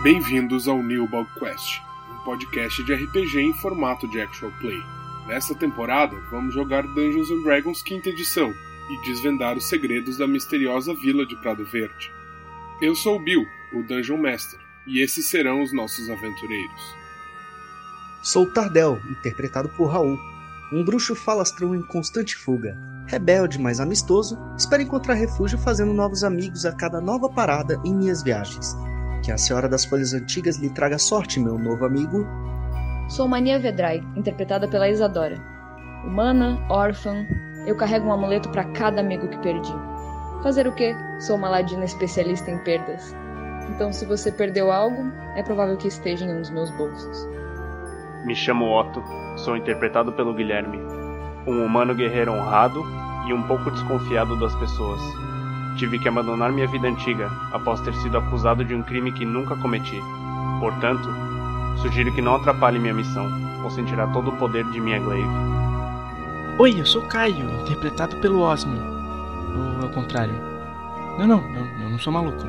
Bem-vindos ao New Bug Quest, um podcast de RPG em formato de actual play. Nesta temporada, vamos jogar Dungeons and Dragons quinta edição e desvendar os segredos da misteriosa vila de Prado Verde. Eu sou o Bill, o Dungeon Master, e esses serão os nossos aventureiros. Sou Tardel, interpretado por Raul, um bruxo falastrão em constante fuga. Rebelde, mas amistoso, espero encontrar refúgio fazendo novos amigos a cada nova parada em minhas viagens. Que a Senhora das Folhas Antigas lhe traga sorte, meu novo amigo. Sou Mania Vedrai, interpretada pela Isadora. Humana, órfã, eu carrego um amuleto para cada amigo que perdi. Fazer o quê? Sou uma ladina especialista em perdas. Então, se você perdeu algo, é provável que esteja em um dos meus bolsos. Me chamo Otto, sou interpretado pelo Guilherme, um humano guerreiro honrado e um pouco desconfiado das pessoas. Tive que abandonar minha vida antiga após ter sido acusado de um crime que nunca cometi. Portanto, sugiro que não atrapalhe minha missão, ou sentirá todo o poder de minha glaive. Oi, eu sou Caio, interpretado pelo Osmio. Ou ao contrário. Não, não, eu, eu não sou maluco.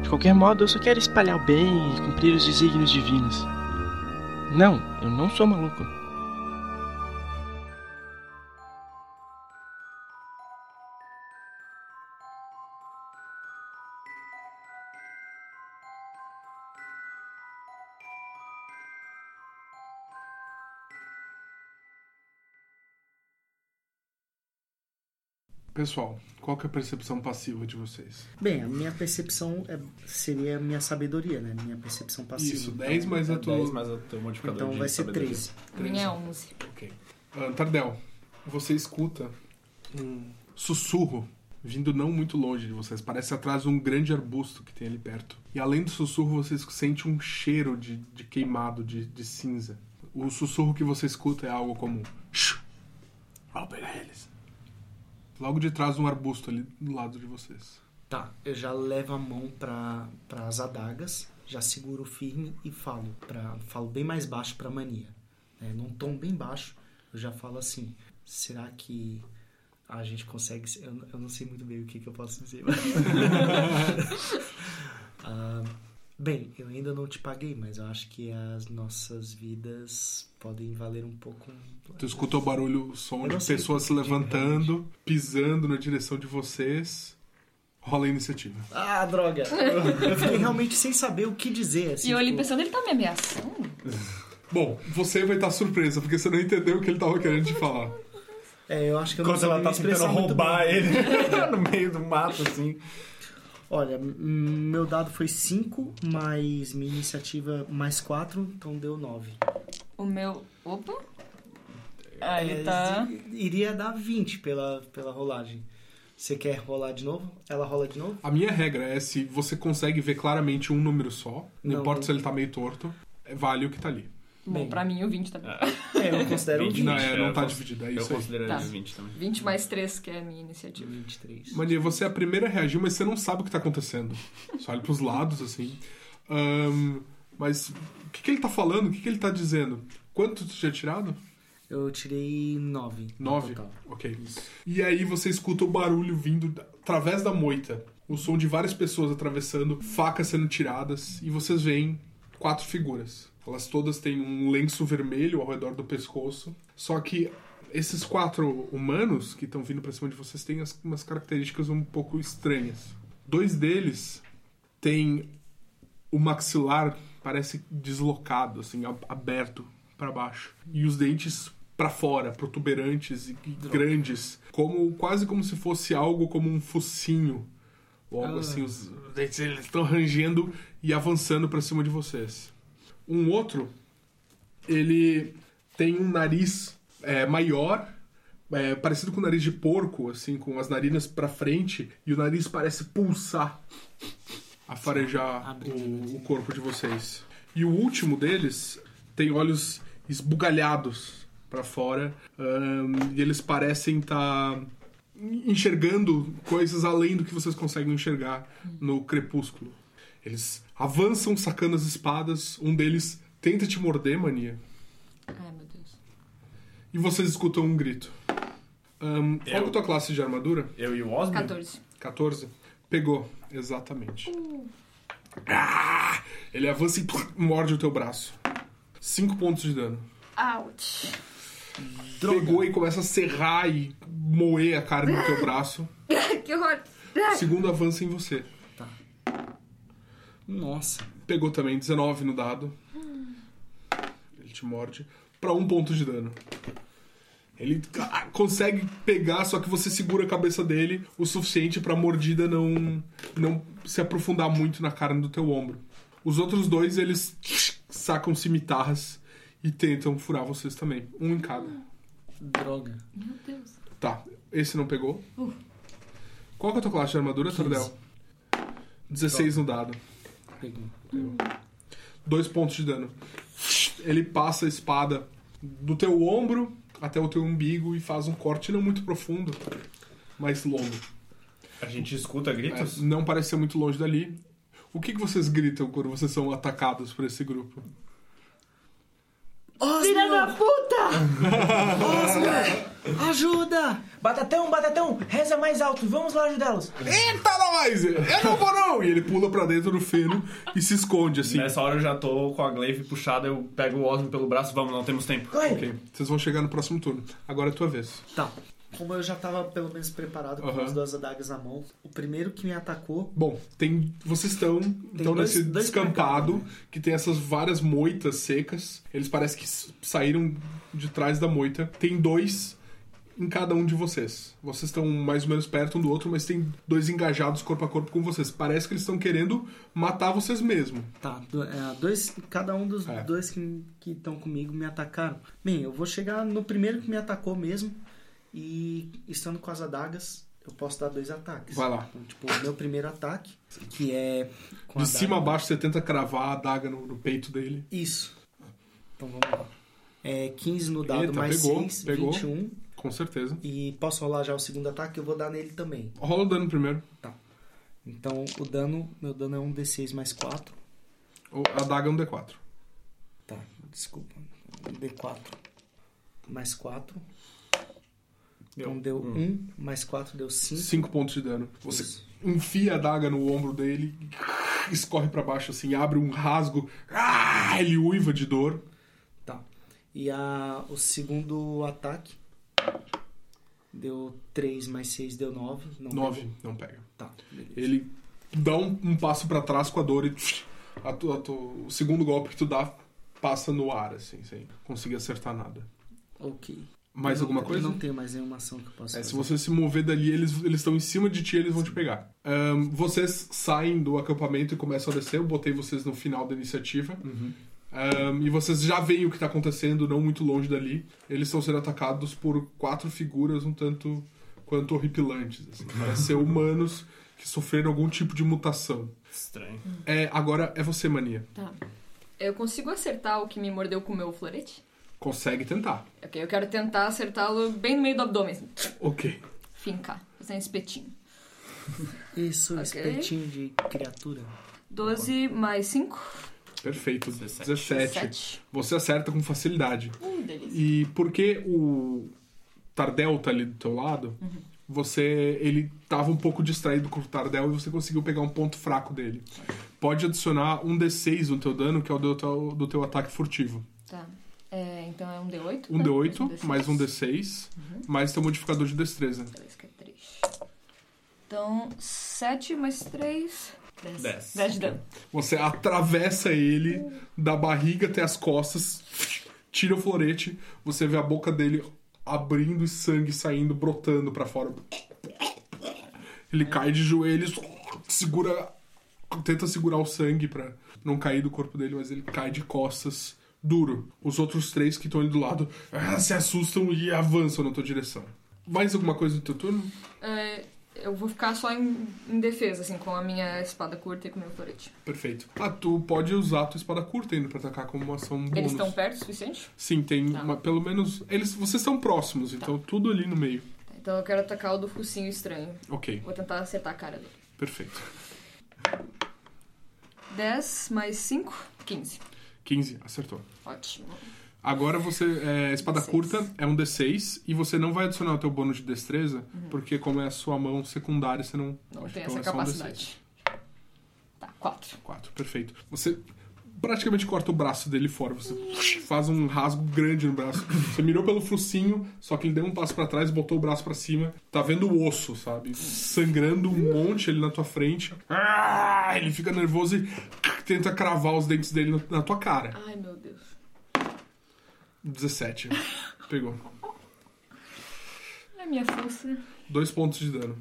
De qualquer modo, eu só quero espalhar o bem e cumprir os desígnios divinos. Não, eu não sou maluco. Pessoal, qual que é a percepção passiva de vocês? Bem, a minha percepção é- seria a minha sabedoria, né? Minha percepção passiva. Isso, 10 mais a tua... 10 mais o teu modificador Então de vai ser sabedoria. 13. A minha é 11. Ok. Ah, Tardel, você escuta um sussurro vindo não muito longe de vocês. Parece atrás de um grande arbusto que tem ali perto. E além do sussurro, você sente um cheiro de, de queimado, de, de cinza. O sussurro que você escuta é algo como... "Shh, Vamos pegar eles. Logo de trás, um arbusto ali do lado de vocês. Tá, eu já levo a mão para as adagas, já seguro firme e falo, pra, falo bem mais baixo para mania. Né? Num tom bem baixo, eu já falo assim: será que a gente consegue. se- Eu, eu não sei muito bem o que, que eu posso dizer. Ah, bem, eu ainda não te paguei, mas eu acho que as nossas vidas podem valer um pouco. Tu escuta o barulho, o som de pessoas se levantando, pisando na direção de vocês. Rola a iniciativa. Ah, droga! Eu fiquei realmente sem saber o que dizer. Assim, E eu ali tipo, pensando, ele tá me ameaçando? Bom, você vai estar surpresa, porque você não entendeu o que ele tava querendo te falar. É, eu acho que eu não Quando ela tá tentando roubar ele no meio do mato, assim. Olha, meu dado foi 5, mais minha iniciativa mais 4, então deu 9. O meu. Opa! Ah, ele tá. Iria dar 20 pela, pela rolagem. Você quer rolar de novo? Ela rola de novo? A minha regra é se você consegue ver claramente um número só, não, Não, importa não. se ele tá meio torto, é- vale o que tá ali. Bom, Bem. pra mim o 20 tá bom. É, eu considero 20, 20. Não, é, não eu tá dividido, é Eu isso aí. consideraria Tá. 20 também. 20 mais 3, que é a minha iniciativa. 23. Mania, você é a primeira a reagir, mas você não sabe o que tá acontecendo. Só olha pros lados, assim. Ahn, mas o que, que ele tá falando? O que, que ele tá dizendo? Quanto tu tinha tirado? Eu tirei 9. Nove? Ok. E aí você escuta o barulho vindo da- através da moita. O som de várias pessoas atravessando, facas sendo tiradas, e vocês veem quatro figuras. Elas todas têm um lenço vermelho ao redor do pescoço. Só que esses quatro humanos que estão vindo pra cima de vocês têm as- umas características um pouco estranhas. Dois deles têm o maxilar parece deslocado, assim, ab- aberto para baixo. E os dentes para fora, protuberantes e, e grandes, como quase como se fosse algo como um focinho. Ou algo Ah. assim, os dentes eles estão rangendo e avançando para cima de vocês. Um outro, ele tem um nariz é, maior, é, parecido com o nariz de porco, assim, com as narinas para frente, e o nariz parece pulsar a farejar o, o corpo de vocês. E o último deles tem olhos esbugalhados para fora ahn, e eles parecem estar enxergando coisas além do que vocês conseguem enxergar no crepúsculo. Eles avançam sacando as espadas, um deles tenta te morder, mania, Ai, meu Deus. e vocês escutam um grito. Ahn, qual é a tua classe de armadura? Eu e o Osmond? 14. 14? Pegou, exatamente. Ah! Ele avança e morde o teu braço. Cinco pontos de dano. Ouch. Pegou e começa a serrar e moer a carne do teu braço. que horror. Segundo avança em você. Nossa. Pegou também 19 no dado. Ele te morde. Pra um ponto de dano. Ele ah, consegue pegar, só que você segura a cabeça dele o suficiente pra mordida não, não se aprofundar muito na carne do teu ombro. Os outros dois, eles sacam cimitarras e tentam furar vocês também. Um em cada. Droga. Meu Deus. Tá, esse não pegou. Qual que é a tua classe de armadura, Tardel? 16 no dado. Dois pontos de dano. Ele passa a espada do teu ombro até o teu umbigo e faz um corte não muito profundo, mas longo. A gente escuta É, gritos? não parece ser muito longe dali. O que, que vocês gritam quando vocês são atacados por esse grupo? Filha da puta! Ajuda! Batatão, Batatão, reza mais alto, vamos lá ajudá-los. Eita, nós! Eu não vou não! E ele pula pra dentro do feno e se esconde assim. Nessa hora eu já tô com a glaive puxada, eu pego o Osmo pelo braço, vamos, não temos tempo. Corre! Ok, vocês vão chegar no próximo turno. Agora é a tua vez. Tá. Como eu já tava pelo menos preparado com Aham. as duas adagas na mão, o primeiro que me atacou. Bom, tem, vocês estão então nesse dois descampado mercados, que tem essas várias moitas secas. Eles parecem que saíram de trás da moita. Tem dois em cada um de vocês. Vocês estão mais ou menos perto um do outro, mas tem dois engajados corpo a corpo com vocês. Parece que eles estão querendo matar vocês mesmo. Tá, é, dois, cada um dos É. dois que estão comigo me atacaram. Bem, eu vou chegar no primeiro que me atacou mesmo. E estando com as adagas, eu posso dar dois ataques. Vai lá. Então, tipo, o meu primeiro ataque, que é. De cima a baixo você tenta cravar a adaga no, no peito dele. Isso. Então vamos lá. É 15 no dado Eita, mais pegou, 6, pegou. 21. Com certeza. E posso rolar já o segundo ataque, eu vou dar nele também. Rola o dano primeiro. Então o dano, meu dano é um D6 mais 4. O- A adaga é um D4. Tá, desculpa. Um D4 mais 4. Então deu 1 mais 4 deu 5. 5 pontos de dano. Você Isso. enfia a adaga no ombro dele, escorre pra baixo assim, abre um rasgo. Ah, ele uiva de dor. Tá. E a, o segundo ataque deu 3 mais 6 deu 9. Não 9, pegou. não pega. Tá, beleza. Ele dá um, um passo pra trás com a dor e a tu- a tu- o segundo golpe que tu dá passa no ar, assim, sem conseguir acertar nada. Ok. Mais Eu alguma não- coisa? Não tenho mais nenhuma ação que eu possa É, fazer. se você se mover dali, eles eles estão em cima de ti eles vão te pegar. Ahn, vocês saem do acampamento e começam a descer. Eu botei vocês no final da iniciativa. Ahn, e vocês já veem o que está acontecendo, não muito longe dali. Eles estão sendo atacados por quatro figuras um tanto quanto horripilantes. Assim. Parecem ser humanos que sofreram algum tipo de mutação. Estranho. É, agora é você, Mania. Tá. Eu consigo acertar o que me mordeu com o meu florete? Consegue tentar. Ok, eu quero tentar acertá-lo bem no meio do abdômen. assim. Ok. Fincar. Fazer um espetinho. Isso, Ok. espetinho de criatura. 12 mais 5. Perfeito. 17. 17. 7. Você acerta com facilidade. Uh, delícia. E porque o Tardel tá ali do teu lado, você ele tava um pouco distraído com o Tardel e você conseguiu pegar um ponto fraco dele. Pode adicionar um D6 no teu dano, que é o do teu, do teu ataque furtivo. Tá. É, então é um D8. Um né? D8 mais um D6, mais teu modificador de destreza. 3, que é 3. Então, 7 mais 3. 10. Dez. 10 de dano. Você atravessa ele da barriga até as costas, tira o florete, você vê a boca dele abrindo e sangue saindo, brotando pra fora. Ele cai de joelhos, segura, tenta segurar o sangue pra não cair do corpo dele, mas ele cai de costas, duro. Os outros três que estão ali do lado ah, se assustam e avançam na tua direção. Mais alguma coisa do teu turno? É, eu vou ficar só em, em defesa, assim, com a minha espada curta e com o meu florete. Perfeito. Ah, tu pode usar a tua espada curta ainda pra atacar como uma ação bônus. Eles estão perto o suficiente? Sim, tem Tá. uma- pelo menos. Eles, vocês estão próximos, então tudo ali no meio. Então eu quero atacar o do focinho estranho. Ok, Vou tentar acertar a cara dele. perfeito. 10 mais 5, 15. 15, acertou. Ótimo. Agora você. É, espada D6. curta é um D6 e você não vai adicionar o teu bônus de destreza, porque como é a sua mão secundária, você não. Não tem Então essa é só um capacidade. Tá. Quatro. Quatro, perfeito. Você praticamente corta o braço dele fora. Você faz um rasgo grande no braço. Você mirou pelo focinho, só que ele deu um passo pra trás, botou o braço pra cima. Tá vendo o osso, sabe? Sangrando um monte ali na tua frente. Ah, Ele fica nervoso e tenta cravar os dentes dele na- tua cara. Ai, meu Deus. 17. Pegou. É minha força. Dois pontos de dano.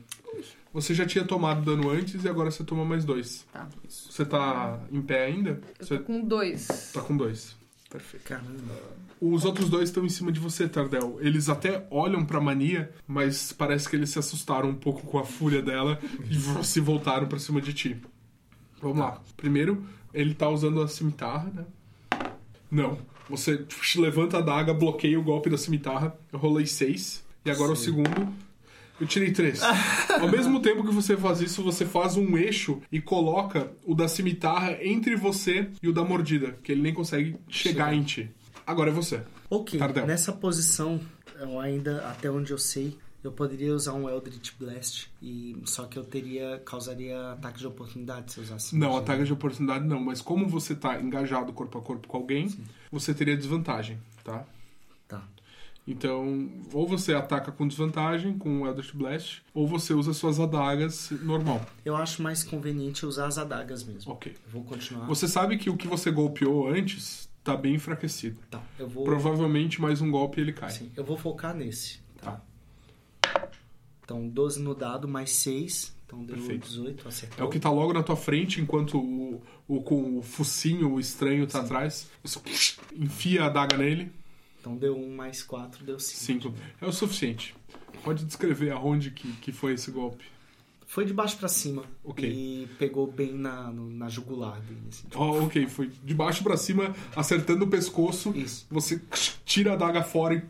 Você já tinha tomado dano antes e agora você toma mais dois. Tá. Você tá em pé ainda? Eu Você tô com dois. tá com dois. Perfeito. Caramba. Os outros dois estão em cima de você, Tardel. Eles até olham pra Mania, mas parece que eles se assustaram um pouco com a fúria dela e se voltaram pra cima de ti. Vamos lá. Primeiro, ele tá usando a cimitarra, né? Não. Você tch, levanta a daga, bloqueia o golpe da cimitarra. Eu rolei seis. E agora o segundo. Eu tirei três. Ao mesmo tempo que você faz isso, você faz um eixo e coloca o da cimitarra entre você e o da mordida, que ele nem consegue chegar em ti. Agora é você. Ok, Tardel. nessa posição, eu ainda, até onde eu sei, eu poderia usar um Eldritch Blast, e só que eu teria, causaria ataque de oportunidade se eu usasse. Não, magia. ataque de oportunidade não, mas como você tá engajado corpo a corpo com alguém, você teria desvantagem? Tá. Então, ou você ataca com desvantagem, com o Eldritch Blast, ou você usa suas adagas normal. Eu acho mais conveniente usar as adagas mesmo. Ok. Eu vou continuar. Você sabe que o que você golpeou antes tá bem enfraquecido. Tá, eu vou. Provavelmente mais um golpe ele cai. Sim, eu vou focar nesse. Tá. Então, 12 no dado, mais 6. Então deu Perfeito. 18, acertou. É o que tá logo na tua frente, enquanto o, o com o focinho o estranho tá atrás. Você enfia a adaga nele. Então deu 1 mais 4, deu 5. Cinco. É o suficiente. Pode descrever aonde que, que foi esse golpe. Foi de baixo pra cima. Ok. E pegou bem na, no- na jugular dele. Assim, tipo, Oh, ok, foi de baixo pra cima, acertando o pescoço. Isso. Você tira a daga fora e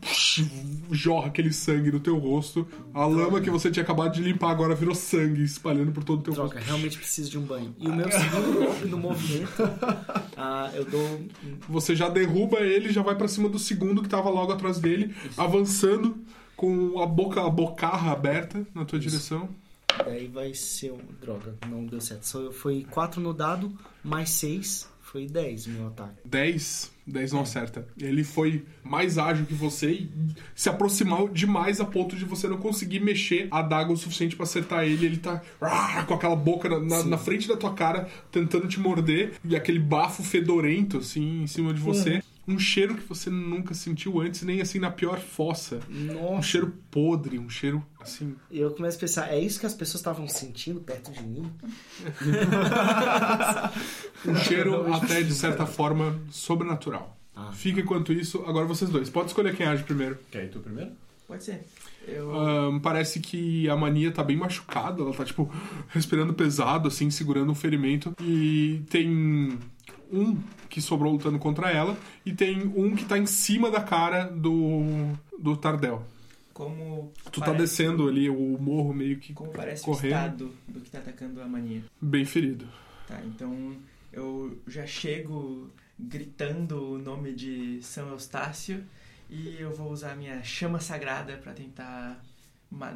jorra aquele sangue do teu rosto. A lama que você tinha acabado de limpar agora virou sangue, espalhando por todo o teu Droga, rosto. realmente preciso de um banho. E o meu segundo golpe no movimento, ah, eu dou. Você já derruba ele, já vai pra cima do segundo que tava logo atrás dele, avançando com a boca, a bocarra aberta na tua direção. Daí vai ser. Um, droga, não deu certo. Só foi 4 no dado, mais 6. Foi 10 meu ataque. 10, 10 não acerta. Ele foi mais ágil que você e se aproximou demais a ponto de você não conseguir mexer a daga o suficiente pra acertar ele. Ele tá com aquela boca na, na- na frente da tua cara, tentando te morder, e aquele bafo fedorento assim em cima de você. Um cheiro que você nunca sentiu antes, nem assim na pior fossa. Um Nossa. cheiro podre, um cheiro assim. E eu começo a pensar, é isso que as pessoas estavam sentindo perto de mim? Um cheiro até de certa forma sobrenatural. Ah. Fica enquanto isso, agora vocês dois. Pode escolher quem age primeiro. Quer ir tu primeiro? Pode ser. Eu. Ahn, parece que a mania tá bem machucada, ela tá, tipo, respirando pesado, assim, segurando um ferimento. E tem um que sobrou lutando contra ela, e tem um que tá em cima da cara do, do Tardel. Como. Tu tá parece- descendo ali o morro meio que Como parece correndo. o estado do que tá atacando a mania. bem ferido. Tá, então eu já chego gritando o nome de São Eustácio e eu vou usar a minha chama sagrada pra tentar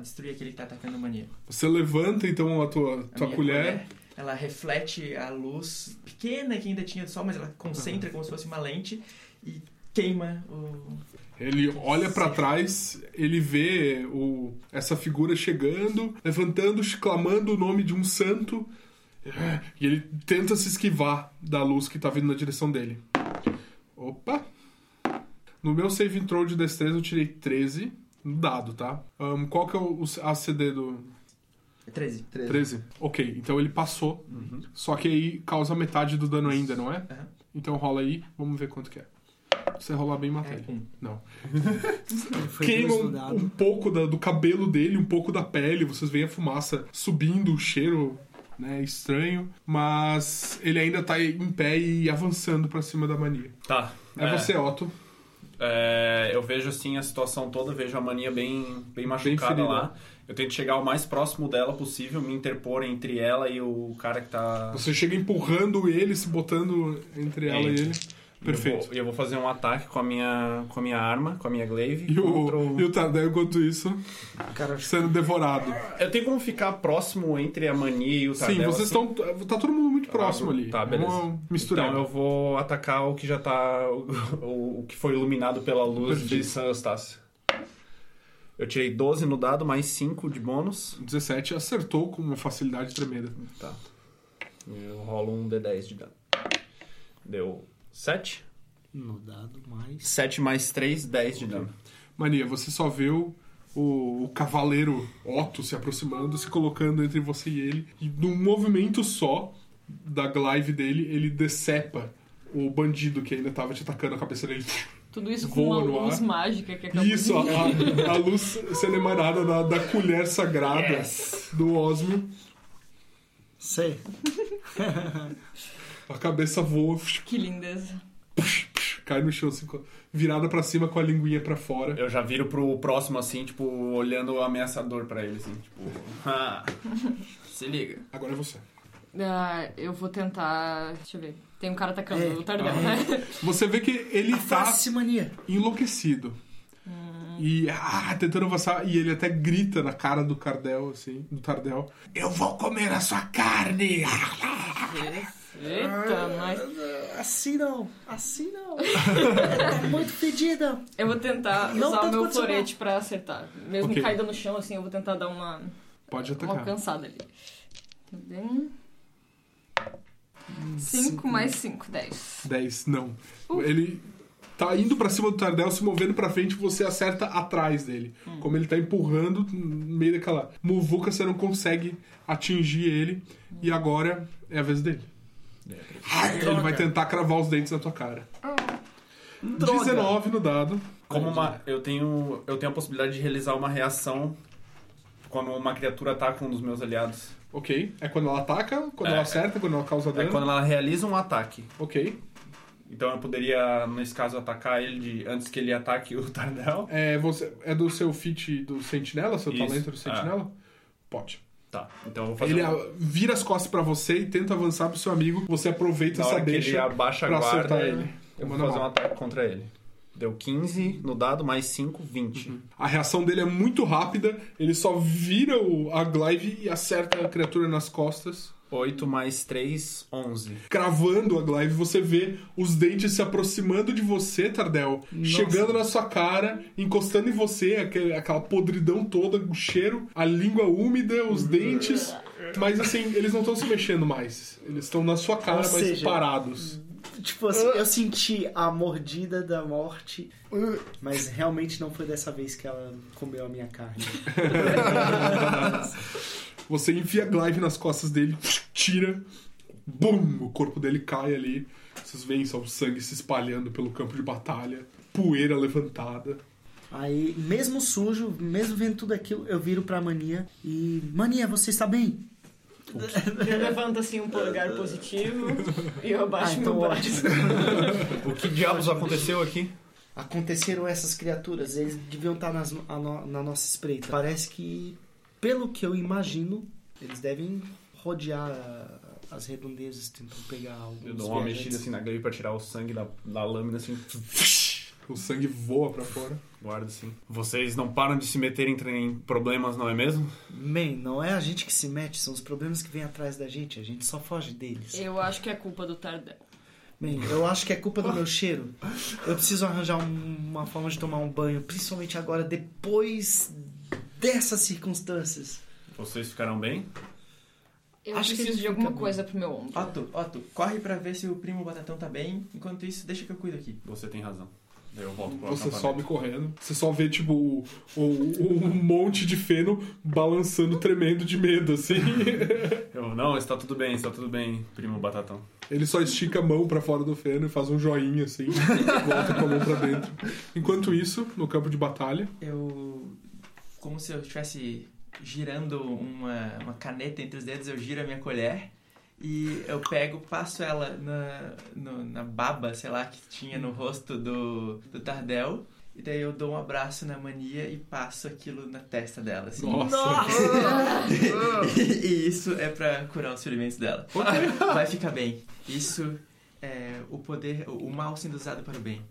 destruir aquele que tá atacando a mania. Você levanta então a tua, A tua minha colher. Ela reflete a luz pequena que ainda tinha do sol, mas ela concentra como se fosse uma lente e queima o. Ele olha pra trás, ele vê o, essa figura chegando, levantando, clamando o nome de um santo, e ele tenta se esquivar da luz que tá vindo na direção dele. Opa! No meu save throw de destreza eu tirei 13 no dado, tá? Ahn, qual que é o, o ACD do 13. 13? Ok, então ele passou, só que aí causa metade do dano ainda, não é? Aham. Então rola aí, vamos ver quanto que é. Se você rolar bem, mata É, ele. um. Não. Foi queima um, um pouco da- do cabelo dele, um pouco da pele. Vocês veem a fumaça subindo, o cheiro né, estranho. Mas ele ainda tá em pé e avançando pra cima da mania. Tá. É, você, Otto. É, eu vejo assim a situação toda, vejo a mania bem, bem machucada ferida. lá. Eu tento chegar o mais próximo dela possível, me interpor entre ela e o cara que tá. Você chega empurrando ele, se botando entre ela e ele. Perfeito. E eu, vou- eu vou fazer um ataque com a minha, com a minha arma, com a minha glaive. E contra o, o- e o Tardel, enquanto isso, Cara, sendo devorado. Eu tenho como ficar próximo entre a mania e o Tardel? Sim, vocês assim? estão. Tá todo mundo muito próximo ali. Tá, beleza. Vamos misturar. Então eu vou atacar o que já tá. O, o- o que foi iluminado pela luz Perfeito. de San Eustácio. Eu tirei 12 no dado, mais 5 de bônus. 17 acertou com uma facilidade tremenda. Tá. Eu rolo um D10 de dano. Deu 7. no dado mais. 7 mais 3, 10 de dano. Mania, você só vê o, o, cavaleiro Otto se aproximando, se colocando entre você e ele. E num movimento só da glaive dele, ele decepa o bandido que ainda tava te atacando a cabeça dele. Tudo isso com Voa uma luz mágica que acabou Isso, de... a, a luz sendo emanada da, da colher sagrada do Osmio. Sei. A cabeça voa, Que lindeza. cai no chão, assim, virada pra cima com a linguinha pra fora. Eu já viro pro próximo assim, tipo, olhando ameaçador pra ele, assim, tipo. "Ah, se liga. Agora é você. Ah, eu vou tentar... Deixa eu ver. Tem um cara atacando É, o Tardel, né? Você vê que ele tá Face mania. enlouquecido. E ah, tentando avançar, e ele até grita na cara do Cardel, assim, do Tardel. Eu vou comer a sua carne! Eita, mas... Assim não. Assim não. tá muito fedida. Eu vou tentar Não usar o meu florete pra acertar. Mesmo Ok. caída no chão, assim, eu vou tentar dar uma, Pode uma atacar. alcançada ali. Bem... 5 mais 5, 10. 10, não. Ele tá indo pra cima do Tardel, se movendo pra frente, você acerta atrás dele. Como ele tá empurrando, no meio daquela muvuca, você não consegue atingir ele. E agora é a vez dele. Ele vai tentar cravar os dentes na tua cara. 19 no dado. Como uma. Eu tenho. Eu tenho a possibilidade de realizar uma reação quando uma criatura ataca um dos meus aliados. Ok. É quando ela ataca, quando É. ela acerta, quando ela causa É dano. quando ela realiza um ataque. Ok. Então eu poderia, nesse caso, atacar ele de, antes que ele ataque o Tardel. É, você, é do seu feat do Sentinela, seu Isso. talento do Sentinela? Pode. Tá. Então eu vou fazer. Ele um- vira as costas pra você e tenta avançar pro seu amigo. Você aproveita na essa hora que ele deixa abaixa a guarda, ele. eu vou fazer um mal. ataque contra ele. Deu 15 no dado, mais 5, 20. A reação dele é muito rápida. Ele só vira o, a glaive e acerta a criatura nas costas. 8 mais 3, 11. Cravando a glaive, você vê os dentes se aproximando de você, Tardel. Chegando na sua cara, encostando em você, aquele- aquela podridão toda, o cheiro, a língua úmida, os dentes. Mas assim, eles não estão se mexendo mais. Eles estão na sua cara, Ou mas seja, parados. Tipo assim, eu senti a mordida da morte, mas realmente não foi dessa vez que ela comeu a minha carne. Você enfia a glaive nas costas dele, tira, bum, o corpo dele cai ali. Vocês veem só o sangue se espalhando pelo campo de batalha, poeira levantada. Aí, mesmo sujo, mesmo vendo tudo aquilo, eu viro pra Mania e... Mania, você está bem? Eu levanto assim um polegar positivo e eu Ah, abaixo então meu braço. O que diabos aconteceu aqui? Aconteceram essas criaturas, eles deviam estar nas- a no- na nossa espreita. Parece que, pelo que eu imagino, eles devem rodear as redondezas, tentando pegar alguns Eu dou uma viajantes. mexida assim na glaive pra tirar o sangue da, da lâmina, assim. O sangue voa pra fora. Guarda assim. Vocês não param de se meter em, em problemas, não é mesmo? Man, não é a gente que se mete, são os problemas que vêm atrás da gente, a gente só foge deles. Eu acho que é culpa do Tardel. Man, eu acho que é culpa do meu cheiro. Eu preciso arranjar um- uma forma de tomar um banho, principalmente agora, depois dessas circunstâncias. Vocês ficarão bem? Eu Acho que preciso ele de alguma fica coisa pro meu ombro. Otto, Otto, corre pra ver se o primo Batatão tá bem. Enquanto isso, deixa que eu cuido aqui. Você tem razão. Eu volto pro Você sobe correndo. Você só vê, tipo, o, o- um monte de feno balançando, tremendo de medo, assim. Eu, não, está tudo bem, está tudo bem, primo Batatão. Ele só estica a mão pra fora do feno e faz um joinha, assim. volta com a mão pra dentro. Enquanto isso, no campo de batalha, Eu. Como se eu estivesse girando uma, uma caneta entre os dedos, eu giro a minha colher e eu pego, passo ela na, no- na baba, sei lá, que tinha no rosto do, do Tardel. E daí eu dou um abraço na mania e passo aquilo na testa dela, assim. Nossa. e isso é pra curar os ferimentos dela. Vai ficar bem. Isso é, o poder, o mal sendo usado para o bem.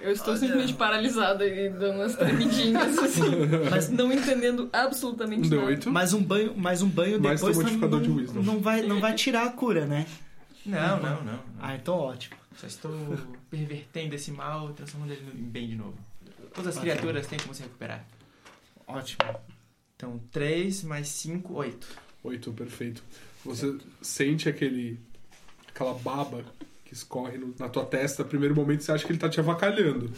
Eu estou simplesmente paralisada e dando umas tremidinhas, assim. Mas- não entendendo absolutamente Deu nada. oito. Mais um banho, mais um banho Mais depois não, modificador de não- wisdom. não vai, não vai tirar a cura, né? Não, não, não. Ah, então ótimo. Só estou pervertendo esse mal e transformando ele em bem de novo. Todas as criaturas têm como se recuperar. Ótimo. Então, 3 mais 5, 8. Oito, perfeito. Você sente aquele. aquela baba que escorre no- na tua testa. Primeiro momento você acha que ele tá te avacalhando.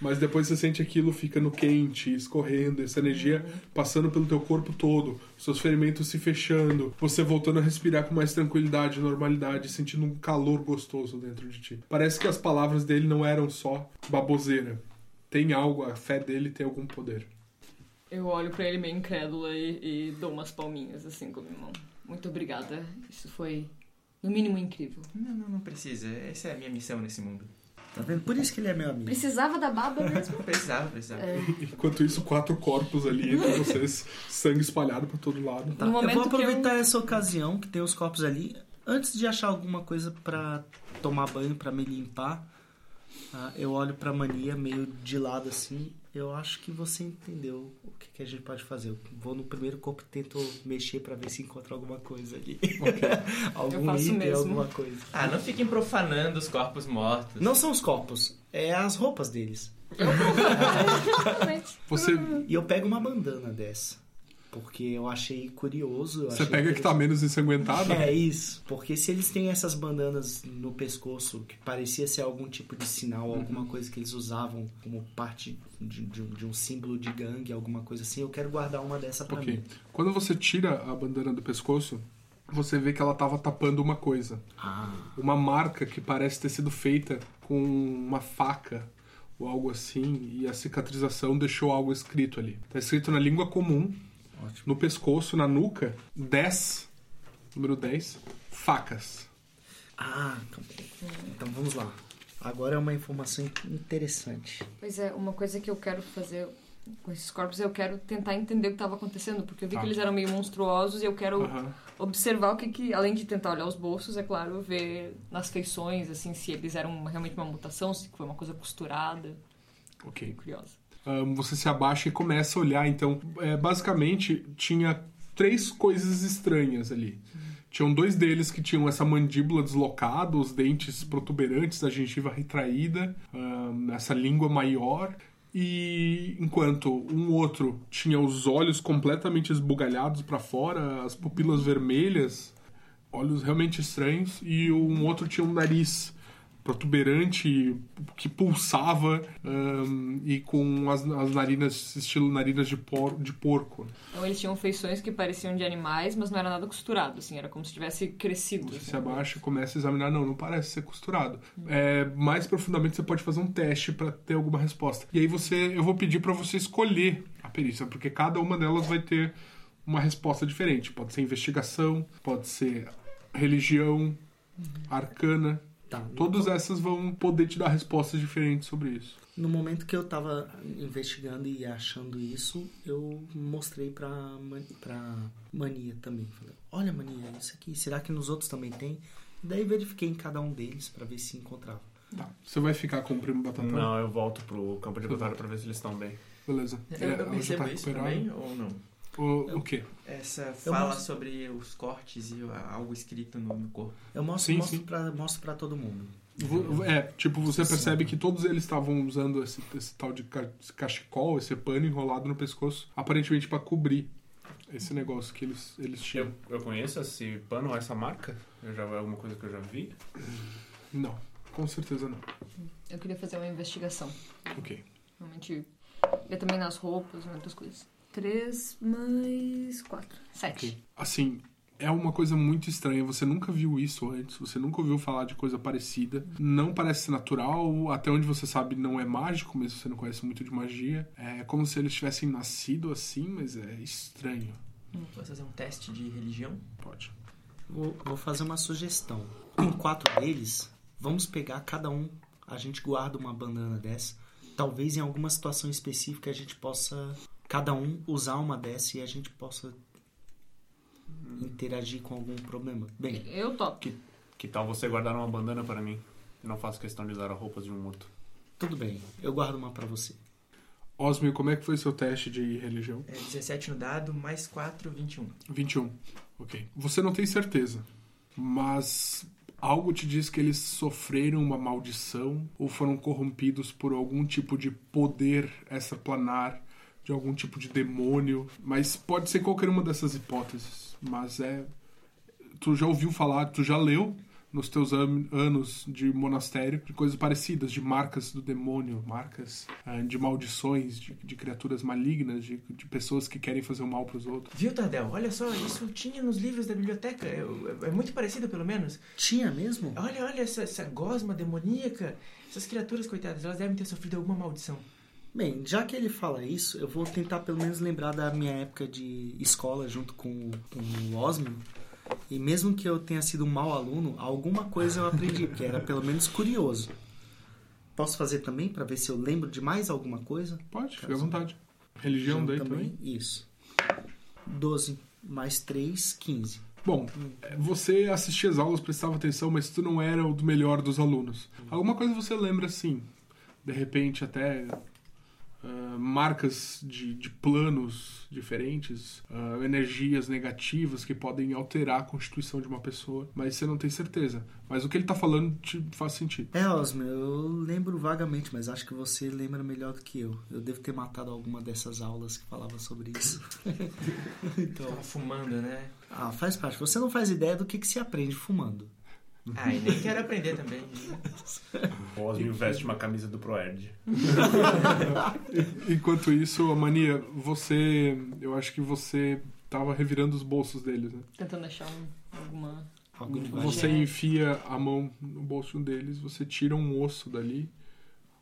Mas depois você sente aquilo ficando quente, escorrendo, essa energia passando pelo teu corpo todo, seus ferimentos se fechando, você voltando a respirar com mais tranquilidade, normalidade, sentindo um calor gostoso dentro de ti. Parece que as palavras dele não eram só baboseira. Tem algo, a fé dele tem algum poder. Eu olho pra ele meio incrédula e, e dou umas palminhas, assim, com a minha mão. Muito obrigada. Isso foi, no mínimo, incrível. Não, não, não precisa. Essa é a minha missão nesse mundo. Tá vendo? Por isso que ele é meu amigo. Precisava da baba mesmo? Precisava, precisava. É. Enquanto isso, quatro corpos ali entre vocês, sangue espalhado pra todo lado. Tá, No eu vou que aproveitar essa ocasião que tem os copos ali, antes de achar alguma coisa pra tomar banho, pra me limpar. ah, eu olho pra Mania meio de lado assim. Eu acho que você entendeu o que, que a gente pode fazer. Eu vou no primeiro corpo e tento mexer pra ver se encontro alguma coisa ali. Algum Eu faço item, mesmo. alguma coisa. Ah, não fiquem profanando os corpos mortos. Não são os copos, é as roupas deles. Exatamente. Você, E eu pego uma bandana dessa. Porque eu achei curioso. eu você achei pega que tá menos ensanguentado? É isso, porque se eles têm essas bandanas no pescoço que parecia ser algum tipo de sinal, Uhum. alguma coisa que eles usavam como parte de, de um- de um símbolo de gangue, alguma coisa assim, eu quero guardar uma dessa pra Ok. mim. Quando você tira a bandana do pescoço, você vê que ela tava tapando uma coisa. Ah, Uma marca que parece ter sido feita com uma faca ou algo assim, e a cicatrização deixou algo escrito ali. Tá escrito na língua comum, ótimo. no pescoço, na nuca, 10, número 10, facas. Ah, então, então vamos lá. Agora é uma informação interessante. Pois é, uma coisa que eu quero fazer com esses corpos é eu quero tentar entender o que estava acontecendo, porque eu vi Tá. que eles eram meio monstruosos e eu quero Aham. observar o que, que, além de tentar olhar os bolsos, é claro, ver nas feições, assim, se eles eram realmente uma mutação, se foi uma coisa costurada. Ok. Curiosa. Ahn, você se abaixa e começa a olhar. Então, é, basicamente, tinha três coisas estranhas ali. Tinham dois deles que tinham essa mandíbula deslocada, os dentes protuberantes, a gengiva retraída, ahn, essa língua maior. E enquanto um outro tinha os olhos completamente esbugalhados para fora, as pupilas vermelhas, olhos realmente estranhos, e um outro tinha um nariz protuberante que pulsava ahn, e com as, as narinas, estilo narinas de, por, de porco. Então eles tinham feições que pareciam de animais, mas não era nada costurado, assim, era como se tivesse crescido. Você assim. se abaixa e começa a examinar, não, não parece ser costurado. É, mais profundamente você pode fazer um teste para ter alguma resposta. E aí você, eu vou pedir para você escolher a perícia, porque cada uma delas vai ter uma resposta diferente. Pode ser investigação, pode ser religião, arcana. Tá. Todas essas vão poder te dar respostas diferentes sobre isso. No momento que eu tava investigando e achando isso, eu mostrei pra, Man- pra Mania também. Falei, olha Mania, isso aqui, será que nos outros também tem? Daí verifiquei em cada um deles pra ver se encontrava. Tá. Você vai ficar com o primo batatão? Não, eu volto pro campo de batalha pra ver se eles estão bem. Beleza. Eu, É, eu percebo tá isso também ou não? O, o quê? Essa Eu fala mostro. sobre os cortes e algo escrito no, no corpo. Eu mostro, Sim, mostro, sim. Pra, mostro pra todo mundo. É, tipo, você Sim. percebe que todos eles estavam usando esse, esse tal de cachecol, esse pano enrolado no pescoço, aparentemente pra cobrir esse negócio que eles, eles tinham. Eu, eu conheço esse pano, essa marca? Eu já, é alguma coisa que eu já vi? Não, com certeza não. Eu queria fazer uma investigação. Ok. Realmente, ver também nas roupas, né, outras coisas. Três mais quatro. Sete. Ok. Assim, é uma coisa muito estranha. Você nunca viu isso antes, você nunca ouviu falar de coisa parecida. Não parece natural, até onde você sabe não é mágico, mesmo você não conhece muito de magia. É como se eles tivessem nascido assim, mas é estranho. Posso fazer um teste de religião? Pode. Vou, vou fazer uma sugestão. Com quatro deles, vamos pegar cada um, a gente guarda uma bandana dessa. Talvez em alguma situação específica a gente possa, cada um, usar uma dessa e a gente possa interagir com algum problema. Bem, Eu topo. Que tal você guardar uma bandana para mim? Não faço questão de usar as roupas de um morto. Tudo bem, eu guardo uma pra você. Osmio, como é que foi seu teste de religião? É 17 no dado, mais 4, 21. 21. Ok. Você não tem certeza, mas algo te diz que eles sofreram uma maldição ou foram corrompidos por algum tipo de poder extraplanar, de algum tipo de demônio. Mas pode ser qualquer uma dessas hipóteses. Mas é. Tu já ouviu falar, tu já leu nos teus an- anos de monastério de coisas parecidas, de marcas do demônio, marcas ah, de maldições, de, de criaturas malignas, de, de pessoas que querem fazer o mal pros outros. Viu, Tardel? Olha só, isso tinha nos livros da biblioteca. É, é muito parecido, pelo menos. Tinha mesmo? Olha, olha essa, essa gosma demoníaca. Essas criaturas, coitadas, elas devem ter sofrido alguma maldição. Bem, já que ele fala isso, eu vou tentar pelo menos lembrar da minha época de escola junto com, com o Osmio. E mesmo que eu tenha sido um mau aluno, alguma coisa eu aprendi, porque era pelo menos curioso. Posso fazer também para ver se eu lembro de mais alguma coisa? Pode, fica à vontade. Religião daí também. Isso. 12 mais 3, 15. Bom, você assistia as aulas, prestava atenção, mas tu não era o do melhor dos alunos. Alguma coisa você lembra sim. De repente, até ah, marcas de, de planos diferentes, ah, energias negativas que podem alterar a constituição de uma pessoa, mas você não tem certeza. Mas o que ele tá falando te faz sentido. É, Osmio, eu lembro vagamente, mas acho que você lembra melhor do que eu. Eu devo ter matado alguma dessas aulas que falava sobre isso. então, Tava fumando, né? ah, faz parte. Você não faz ideia do que, que se aprende fumando. Ah, e nem quero aprender também. O Osmio veste uma camisa do Proerd. Enquanto isso, a mania, você. Eu acho que você tava revirando os bolsos deles, né? Tentando achar um, alguma. Você enfia a mão no bolso de deles, você tira um osso dali.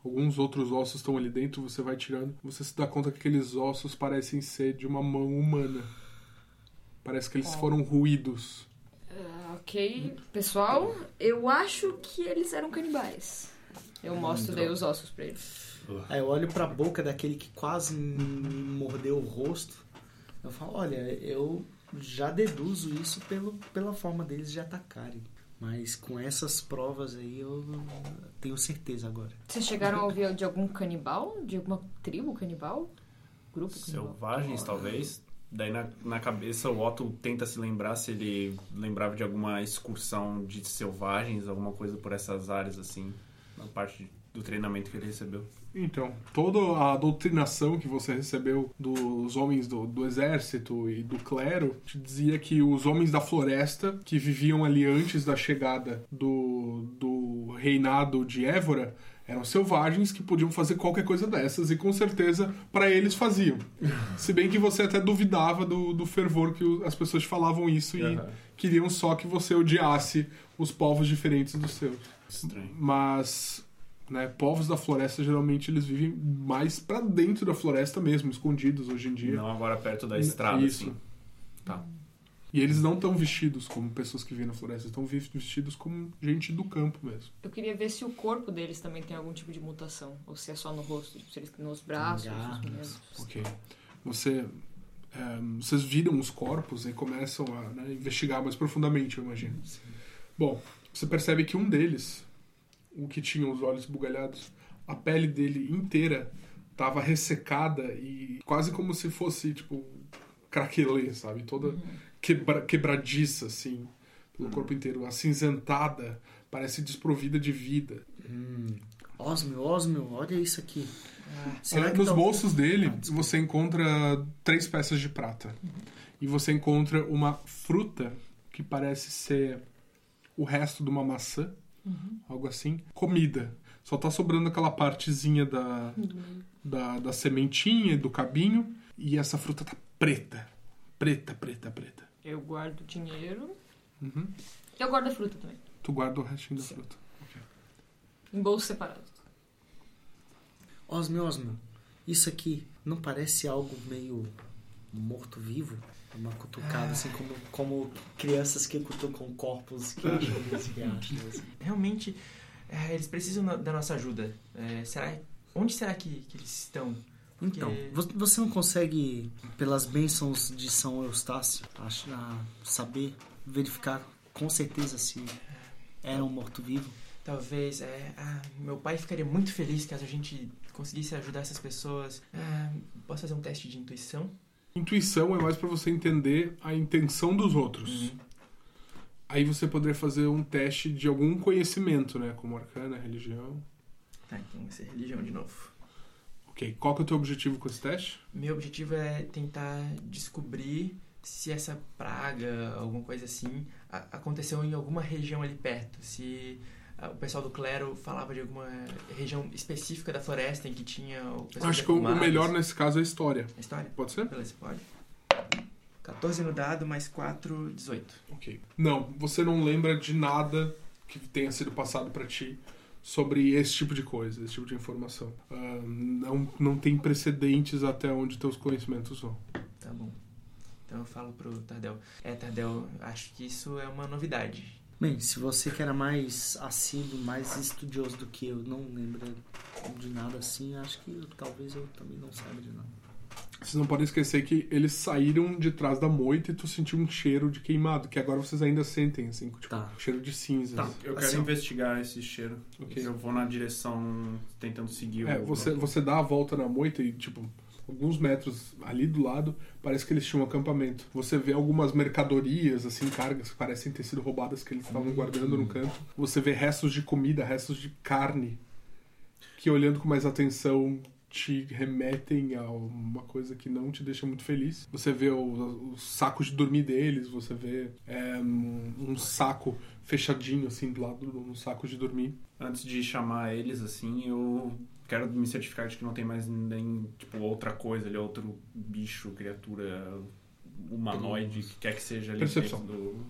Alguns outros ossos estão ali dentro, você vai tirando. Você se dá conta que aqueles ossos parecem ser de uma mão humana. Parece que eles Oh. foram ruídos. Ok. Pessoal, eu acho que eles eram canibais. Eu mostro daí os ossos pra eles. Aí eu olho pra boca daquele que quase me mordeu o rosto. Eu falo, olha, eu já deduzo isso pelo, pela forma deles de atacarem. Mas com essas provas aí eu tenho certeza agora. Vocês chegaram a ouvir de algum canibal? De alguma tribo canibal? Grupo canibal? Selvagens, talvez. Daí na, na cabeça o Otto tenta se lembrar se ele lembrava de alguma excursão de selvagens, alguma coisa por essas áreas assim, na parte do treinamento que ele recebeu. Então, toda a doutrinação que você recebeu dos homens do, do exército e do clero te dizia que os homens da floresta, que viviam ali antes da chegada do, do reinado de Évora, eram selvagens que podiam fazer qualquer coisa dessas e com certeza para eles faziam. Se bem que você até duvidava do, do fervor que as pessoas falavam isso e Aham. queriam só que você odiasse os povos diferentes dos seus. Estranho. Mas, né, povos da floresta geralmente eles vivem mais pra dentro da floresta mesmo, escondidos hoje em dia. Não agora perto da estrada, Isso. assim. Tá. E eles não estão vestidos como pessoas que vivem na floresta, estão vestidos como gente do campo mesmo. Eu queria ver se o corpo deles também tem algum tipo de mutação. Ou se é só no rosto, tipo, se eles têm nos braços, nos membros. Ok. Você, é, vocês viram os corpos e começam a né, investigar mais profundamente, eu imagino. Bom, você percebe que um deles, o que tinha os olhos bugalhados, a pele dele inteira estava ressecada e quase como se fosse, tipo, craquelê, sabe? Toda quebra, quebradiça, assim, pelo corpo inteiro. Acinzentada, parece desprovida de vida. Hum. Osmio, Osmio, olha isso aqui. Ah, nos tá- bolsos dele, Ah, você encontra três peças de prata. E você encontra uma fruta que parece ser o resto de uma maçã, algo assim. Comida. Só tá sobrando aquela partezinha da, da, da sementinha, do cabinho. E essa fruta tá preta. Preta, preta, preta. Eu guardo dinheiro. Uhum. Eu guardo a fruta também. Tu guarda o restinho da fruta. Em bolsos separados. Osmio, Osmio, isso aqui não parece algo meio morto-vivo? Uma cutucada, assim, como, como crianças que cutucam corpos que acham desse riacho. assim. Realmente, é, eles precisam da nossa ajuda. É, será, onde será que, que eles estão? Porque- Então, vo- você não consegue, pelas bênçãos de São Eustácio, achar, saber, verificar com certeza se era um morto-vivo? Talvez, é. Ah, meu pai ficaria muito feliz caso a gente conseguisse ajudar essas pessoas. Ah, posso fazer um teste de intuição? Intuição é mais pra você entender a intenção dos outros. Uhum. Aí você poderia fazer um teste de algum conhecimento, né? Como arcana, religião. Tá, então vai ser religião de novo. Ok. Qual que é o teu objetivo com esse teste? Meu objetivo é tentar descobrir se essa praga, alguma coisa assim, aconteceu em alguma região ali perto. Se ah, o pessoal do clero falava de alguma região específica da floresta em que tinha o pessoal Acho que o- melhor nesse caso é a história. A história? Pode ser? Beleza, pode. 14 no dado, mais 4, 18. Ok. Não, você não lembra de nada que tenha sido passado pra ti sobre esse tipo de coisa, esse tipo de informação. Ah, não, não tem precedentes até onde teus conhecimentos vão. Tá bom. Então eu falo pro Tardel. É, Tardel, acho que isso é uma novidade. Bem, se você que era mais assíduo, mais estudioso do que eu, não lembra de nada assim, acho que eu- talvez eu também não saiba de nada. Vocês não podem esquecer que eles saíram de trás da moita e tu sentiu um cheiro de queimado, que agora vocês ainda sentem, assim, tipo, Tá. cheiro de cinzas. Tá. Eu quero Assim, investigar esse cheiro. Ok. Eu vou na direção tentando seguir É, o. você, você dá a volta na moita e, tipo, alguns metros ali do lado, parece que eles tinham um acampamento. Você vê algumas mercadorias, assim, cargas que parecem ter sido roubadas que eles estavam guardando no canto. Você vê restos de comida, restos de carne, que olhando com mais atenção te remetem a uma coisa que não te deixa muito feliz. Você vê os sacos de dormir deles, você vê é, um, um saco fechadinho, assim, do lado de um saco de dormir. Antes de chamar eles, assim, eu quero me certificar de que não tem mais nem, tipo, outra coisa ali, outro bicho, criatura humanoide, que quer que seja ali Percepção. dentro do...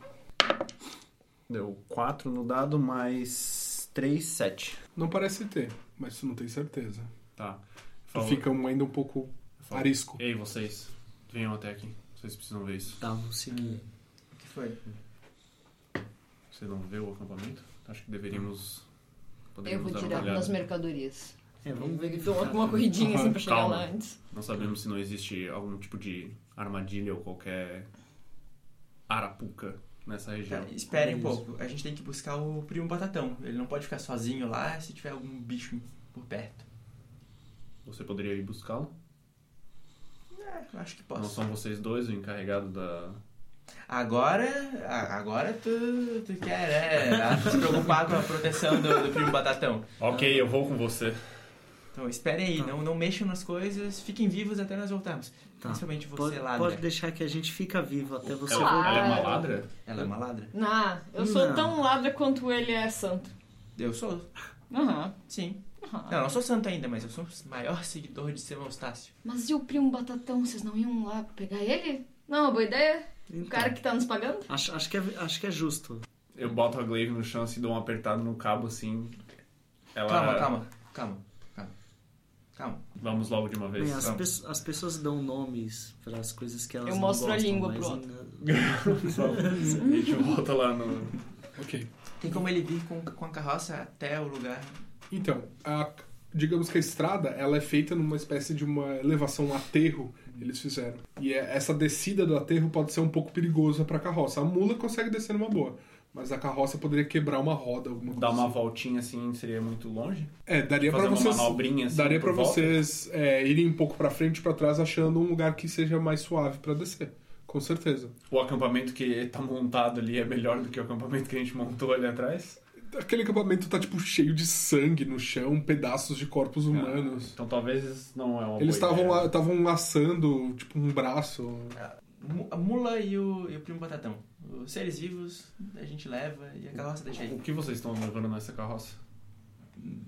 Deu 4 no dado, mais 3, 7. Não parece ter, mas tu não tem certeza. Tá. Tu fica ainda um pouco arisco. Ei, vocês, venham até aqui. Vocês precisam ver isso. Tá, vou seguir. O que foi? Você não vê o acampamento? Acho que deveríamos... Eu vou olhada. nas mercadorias. É, vamos Dou verificar. uma corridinha assim pra chegar Calma. lá antes. Não sabemos se não existe algum tipo de armadilha ou qualquer arapuca nessa região. Tá, esperem um pouco. A gente tem que buscar o primo Batatão. Ele não pode ficar sozinho lá se tiver algum bicho por perto. Você poderia ir buscá-lo? É, acho que Não posso. são vocês dois o encarregado da. Agora, agora tu, tu quer, né? Se preocupar com a proteção do, do primo Batatão. Ok, eu vou com você. Então esperem aí, não, não mexam nas coisas, fiquem vivos até nós voltarmos. Tá. Principalmente você, Pode, ladra. pode deixar que a gente fica vivo até você Ela, voltar. ela é uma Claro. ladra? Ela é uma ladra? Ah, eu sou Não. tão ladra quanto ele é santo. Eu sou, Aham. sim. Não, eu não sou santo ainda, mas eu sou o maior seguidor de Seu Eustácio. Mas e o primo Batatão? Vocês não iam lá pegar ele? Não, boa ideia. O Então, cara que tá nos pagando? acho, acho, que é, acho que é justo. Eu boto a Glaive no chão e dou um apertado no cabo assim. Ela... Calma, calma, calma, calma. Calma. Vamos logo de uma vez. Bem, as, pe- as pessoas dão nomes para as coisas que elas Eu não mostro a gostam, língua mas pro outro. A gente volta lá no. Ok. Tem como ele vir com, com a carroça até o lugar. Então, a- digamos que a estrada ela é feita numa espécie de uma elevação, um aterro eles fizeram. E é- essa descida do aterro pode ser um pouco perigosa para a carroça. A mula consegue descer numa boa, mas a carroça poderia quebrar uma roda, alguma coisa. Dar uma assim. voltinha assim seria muito longe. É, daria para vocês manobrinha assim. daria para vocês é, irem um pouco para frente e para trás achando um lugar que seja mais suave para descer. Com certeza. O acampamento que tá montado ali é melhor do que o acampamento que a gente montou ali atrás. Aquele acampamento tá tipo cheio de sangue no chão, pedaços de corpos humanos. Então talvez não é uma Eles estavam assando tipo um braço. Mu- A mula e o, e o primo Batatão. Os seres vivos a gente leva e a carroça deixa aí. O que vocês estão levando nessa carroça?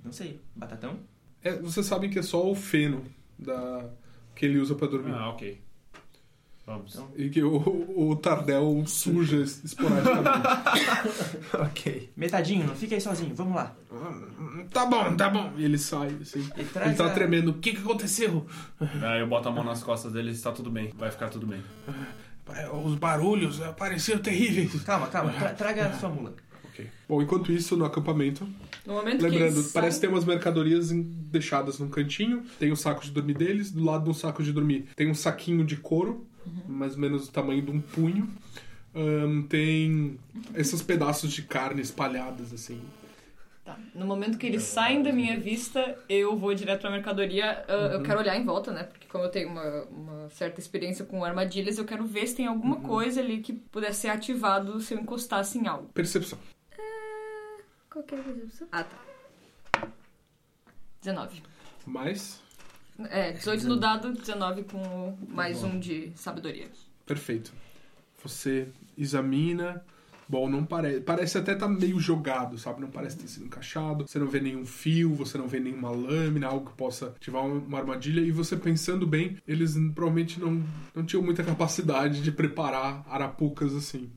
Não sei, Batatão? É, vocês sabem que é só o feno da que ele usa pra dormir. Ah, ok. Então- E que o, o Tardel suja esporadicamente. ok. Metadinho, não fica aí sozinho, vamos lá. tá bom, tá bom. E ele sai, assim. E traz Ele tá a- tremendo. O que que aconteceu? Aí eu boto a mão nas costas deles e tá tudo bem. Vai ficar tudo bem. Os barulhos pareciam terríveis. Calma, calma, tra- traga a sua mula. Ok. Bom, enquanto isso, no acampamento, No momento lembrando, que eles parece ter umas mercadorias em- deixadas num cantinho. Tem o saco de dormir deles. Do lado do saco de dormir tem um saquinho de couro, mais ou menos do tamanho de um punho. Ahn, tem esses pedaços de carne espalhadas, assim. Tá. No momento que eles saem da minha vista, eu vou direto pra mercadoria. Ah, Eu quero olhar em volta, né? Porque como eu tenho uma, uma certa experiência com armadilhas, eu quero ver se tem alguma coisa ali que pudesse ser ativado se eu encostasse em algo. Percepção. Qual que é a percepção? Ah, tá. 19. Mais. É, 18 no dado, 19 com mais um de sabedoria. Perfeito. Você examina. Bom, não parece. Parece até estar meio jogado, sabe? Não parece ter sido encaixado. Você não vê nenhum fio, você não vê nenhuma lâmina, algo que possa ativar uma- armadilha. E você pensando bem, eles provavelmente não, não tinham muita capacidade de preparar arapucas assim.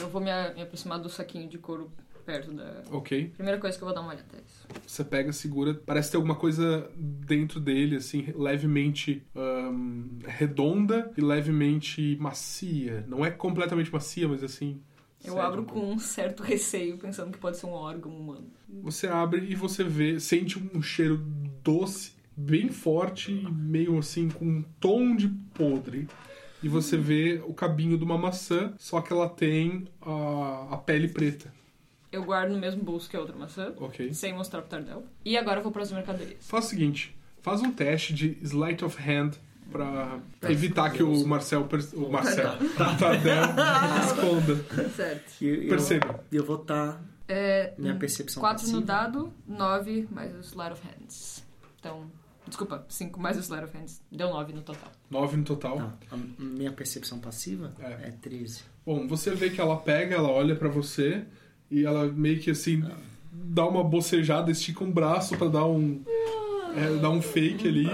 Eu vou me, me aproximar do saquinho de couro perto da. Ok? Primeira coisa que eu vou dar uma olhada é isso. Você pega, segura. Parece ter alguma coisa dentro dele, assim, levemente ahn, redonda e levemente macia. Não é completamente macia, mas assim. Eu abro um com um certo receio, pensando que pode ser um órgão humano. Você abre e você vê, sente um cheiro doce, bem forte meio assim com um tom de podre. E você vê o cabinho de uma maçã, só que ela tem a, a pele preta, Eu guardo no mesmo bolso que a outra maçã, ok? sem mostrar pro Tardel. E agora eu vou para as mercadorias. Faz o seguinte, faz um teste de sleight of hand pra evitar que o Marcel, o Marcel, o Tardel esconda. Certo. E eu, Perceba. eu vou estar. É, Minha percepção 4 no dado, 9 mais o Slide of Hands. Então, desculpa, 5 mais o Slide of Hands. Deu 9 no total. Nove no total. Não, a minha percepção passiva É. é, 13. Bom, você vê que ela pega, ela olha pra você e ela meio que assim dá uma bocejada, estica um braço pra dar um é, dar um fake ali,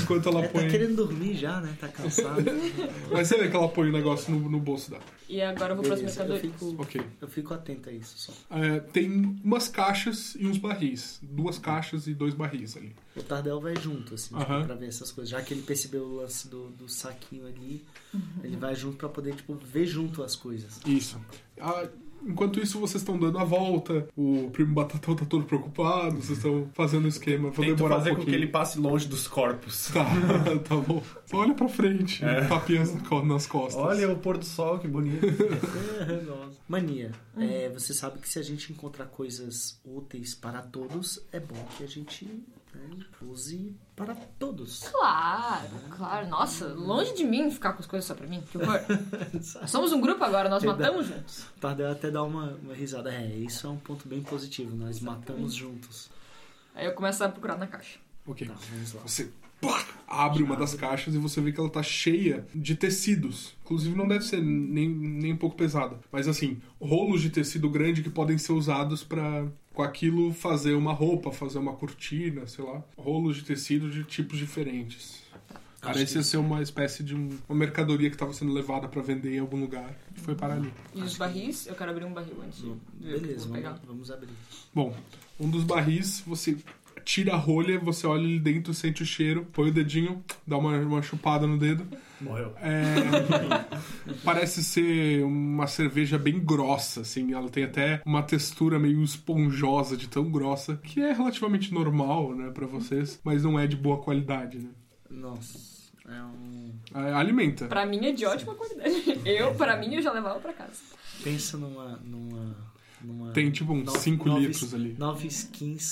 enquanto ela É, tá põe. querendo dormir já, né? Tá cansado. Mas você vê que ela põe o negócio no, no bolso dela. E agora eu vou para as Beleza, eu mercadorias. fico, Ok. eu fico atento a isso só. É, tem umas caixas e uns barris. Duas caixas e dois barris ali. O Tardel vai junto, assim, tipo, Aham. pra ver essas coisas. Já que ele percebeu o lance do, do saquinho ali, Uhum. ele vai junto pra poder, tipo, ver junto as coisas. Isso. Ah, enquanto isso, vocês estão dando a volta. O primo Batatão tá todo preocupado. Vocês estão fazendo o esquema. Vou Tento demorar fazer um com que ele passe longe dos corpos. Tá, tá bom. Só olha pra frente. Tapinhas na co- nas costas. Olha o pôr do sol, que bonito. Mania, é, você sabe que se a gente encontrar coisas úteis para todos, é bom que a gente use para todos. Claro, claro. Nossa, longe de mim ficar com as coisas só pra mim. Que horror. Nós somos um grupo agora, nós Verdade. matamos juntos. O Tardel até dá uma, uma risada. É, isso é um ponto bem positivo. Nós matamos juntos. Aí eu começo a procurar na caixa. Ok. Tá, vamos lá. Você pá, abre uma das caixas e você vê que ela tá cheia de tecidos. Inclusive não deve ser nem, nem um pouco pesada. Mas assim, rolos de tecido grande que podem ser usados pra com aquilo fazer uma roupa, fazer uma cortina, sei lá. Rolos de tecido de tipos diferentes. Parecia ser uma espécie de um- uma mercadoria que estava sendo levada pra vender em algum lugar e foi para ali. E os barris, eu quero abrir um barril antes Beleza, vamos, vamos abrir. Bom, um dos barris, você tira a rolha, você olha ali dentro, sente o cheiro, põe o dedinho, dá uma, uma chupada no dedo. Morreu. É, parece ser uma cerveja bem grossa, assim. Ela tem até uma textura meio esponjosa de tão grossa, que é relativamente normal, né, pra vocês, mas não é de boa qualidade, né? Nossa, é um. É, Alimenta. Pra mim é de ótima qualidade. Eu, pra mim, eu já levava pra casa. Pensa numa. numa, numa Tem tipo uns nove- 5 nove- litros ali. Nove skins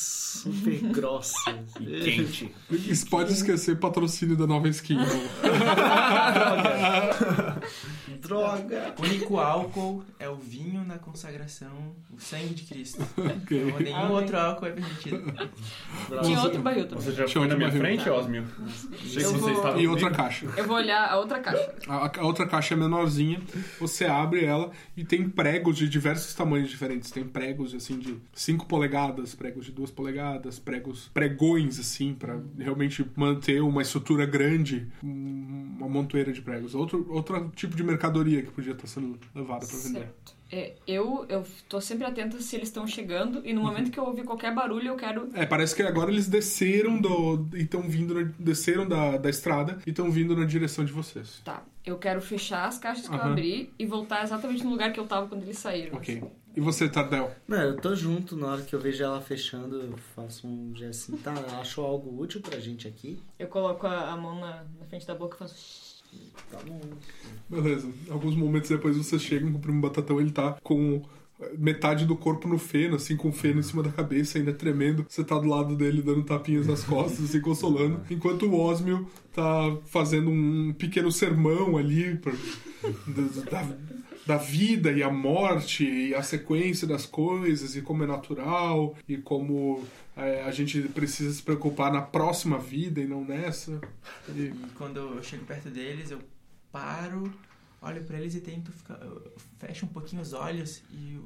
super grossas. E quente. Isso pode esquecer patrocínio da nova skin. Droga! O único álcool é o vinho na consagração, o sangue de Cristo. Ok. Então, nenhum Amém. outro álcool é permitido. Tinha outro barril também. Você já Deixa eu foi na minha barril. frente, Osmio? Sei Eu que vou- você estava E outra comigo. caixa. Eu vou olhar a outra caixa. A, a outra caixa é menorzinha, você abre ela e tem pregos de diversos tamanhos diferentes. Tem pregos assim de 5 polegadas, pregos de 2 polegadas, pregos pregões assim pra realmente manter uma estrutura grande, um- uma montoeira de pregos. Outro outro tipo de mercadoria que podia estar sendo levada para vender. Certo. É, eu, eu tô sempre atenta se eles estão chegando e no momento que eu ouvir qualquer barulho eu quero. É, parece que agora eles desceram do e estão vindo na- desceram da, da estrada e estão vindo na direção de vocês. Tá, eu quero fechar as caixas que eu Aham. abri e voltar exatamente no lugar que eu tava quando eles saíram. OK. E você, Tardel? Não, eu tô junto. Na hora que eu vejo ela fechando, eu faço um gesto assim. Tá, achou algo útil pra gente aqui? Eu coloco a, a mão na, na frente da boca e faço. Tá bom. Beleza. Alguns momentos depois vocês chegam com o primo Batatão, ele tá com metade do corpo no feno, assim, com o feno em cima da cabeça, ainda tremendo. Você tá do lado dele dando tapinhas nas costas, assim, consolando. Enquanto o Osmio tá fazendo um pequeno sermão ali pra, da, da, da vida e a morte e a sequência das coisas e como é natural e como é, a gente precisa se preocupar na próxima vida e não nessa. E- E quando eu chego perto deles, eu paro, olho pra eles e tento ficar. fecho um pouquinho os olhos e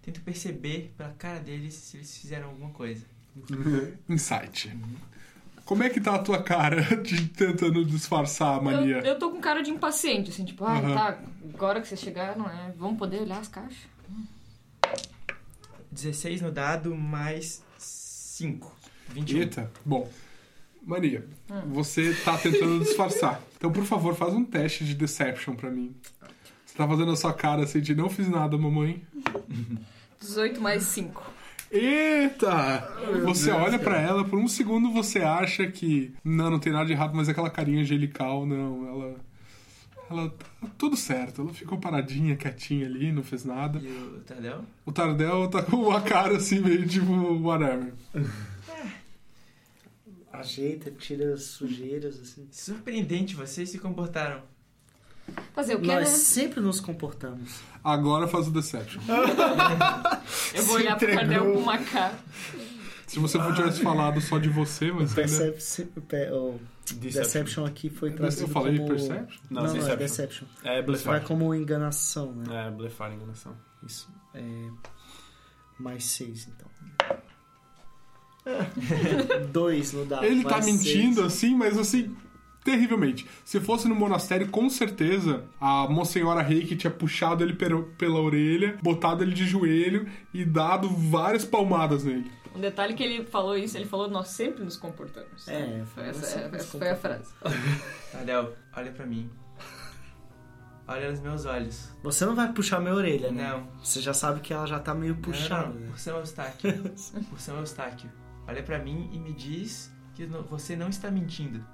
tento perceber pela cara deles se eles fizeram alguma coisa. Insight. Como é que tá a tua cara de tentando disfarçar a mania? Eu, eu tô com cara de impaciente, assim, tipo, ah, Aham. tá, agora que vocês chegaram, né? Vamos poder olhar as caixas? 16 no dado, mais 5. 21. Eita, bom. Mania, Hum. você tá tentando disfarçar. Então, por favor, faz um teste de deception pra mim. Você tá fazendo a sua cara assim de não fiz nada, mamãe. 18 mais 5. Eita! Você olha pra ela, por um segundo você acha que não, não tem nada de errado, mas aquela carinha angelical, não, ela. Ela tá tudo certo, ela ficou paradinha, quietinha ali, não fez nada. E o Tardel? O Tardel tá com a cara assim, meio tipo, whatever. Ajeita, tira as sujeiras, assim. Surpreendente, vocês se comportaram. Fazer o quê, Nós né? sempre nos comportamos. Agora faz o Deception. Eu vou se olhar pro entregou. Cardel com uma cara. Se você não tivesse falado só de você, mas ainda... Pe- o Deception aqui foi trazido Eu falei como... Perception? Não, Não, não, é Deception. Deception. É Isso vai blefar. como enganação, né? É, blefar, enganação. Isso. É... Mais seis, então. Dois no dado. Ele tá mais mentindo seis. assim, mas assim, terrivelmente. Se fosse no monastério, com certeza a Monsenhora Reiki tinha puxado ele pela, orelha, botado ele de joelho e dado várias palmadas nele. Um detalhe que ele falou isso, ele falou, nós sempre nos comportamos. É, Foi essa, nos foi a frase. Tardel, olha pra mim. Olha nos meus olhos. Você não vai puxar minha orelha, né? Não. Você já sabe que ela já tá meio puxada. Não, não, né? por São Eustáquio. por São Eustáquio. Olha pra mim e me diz que você não está mentindo.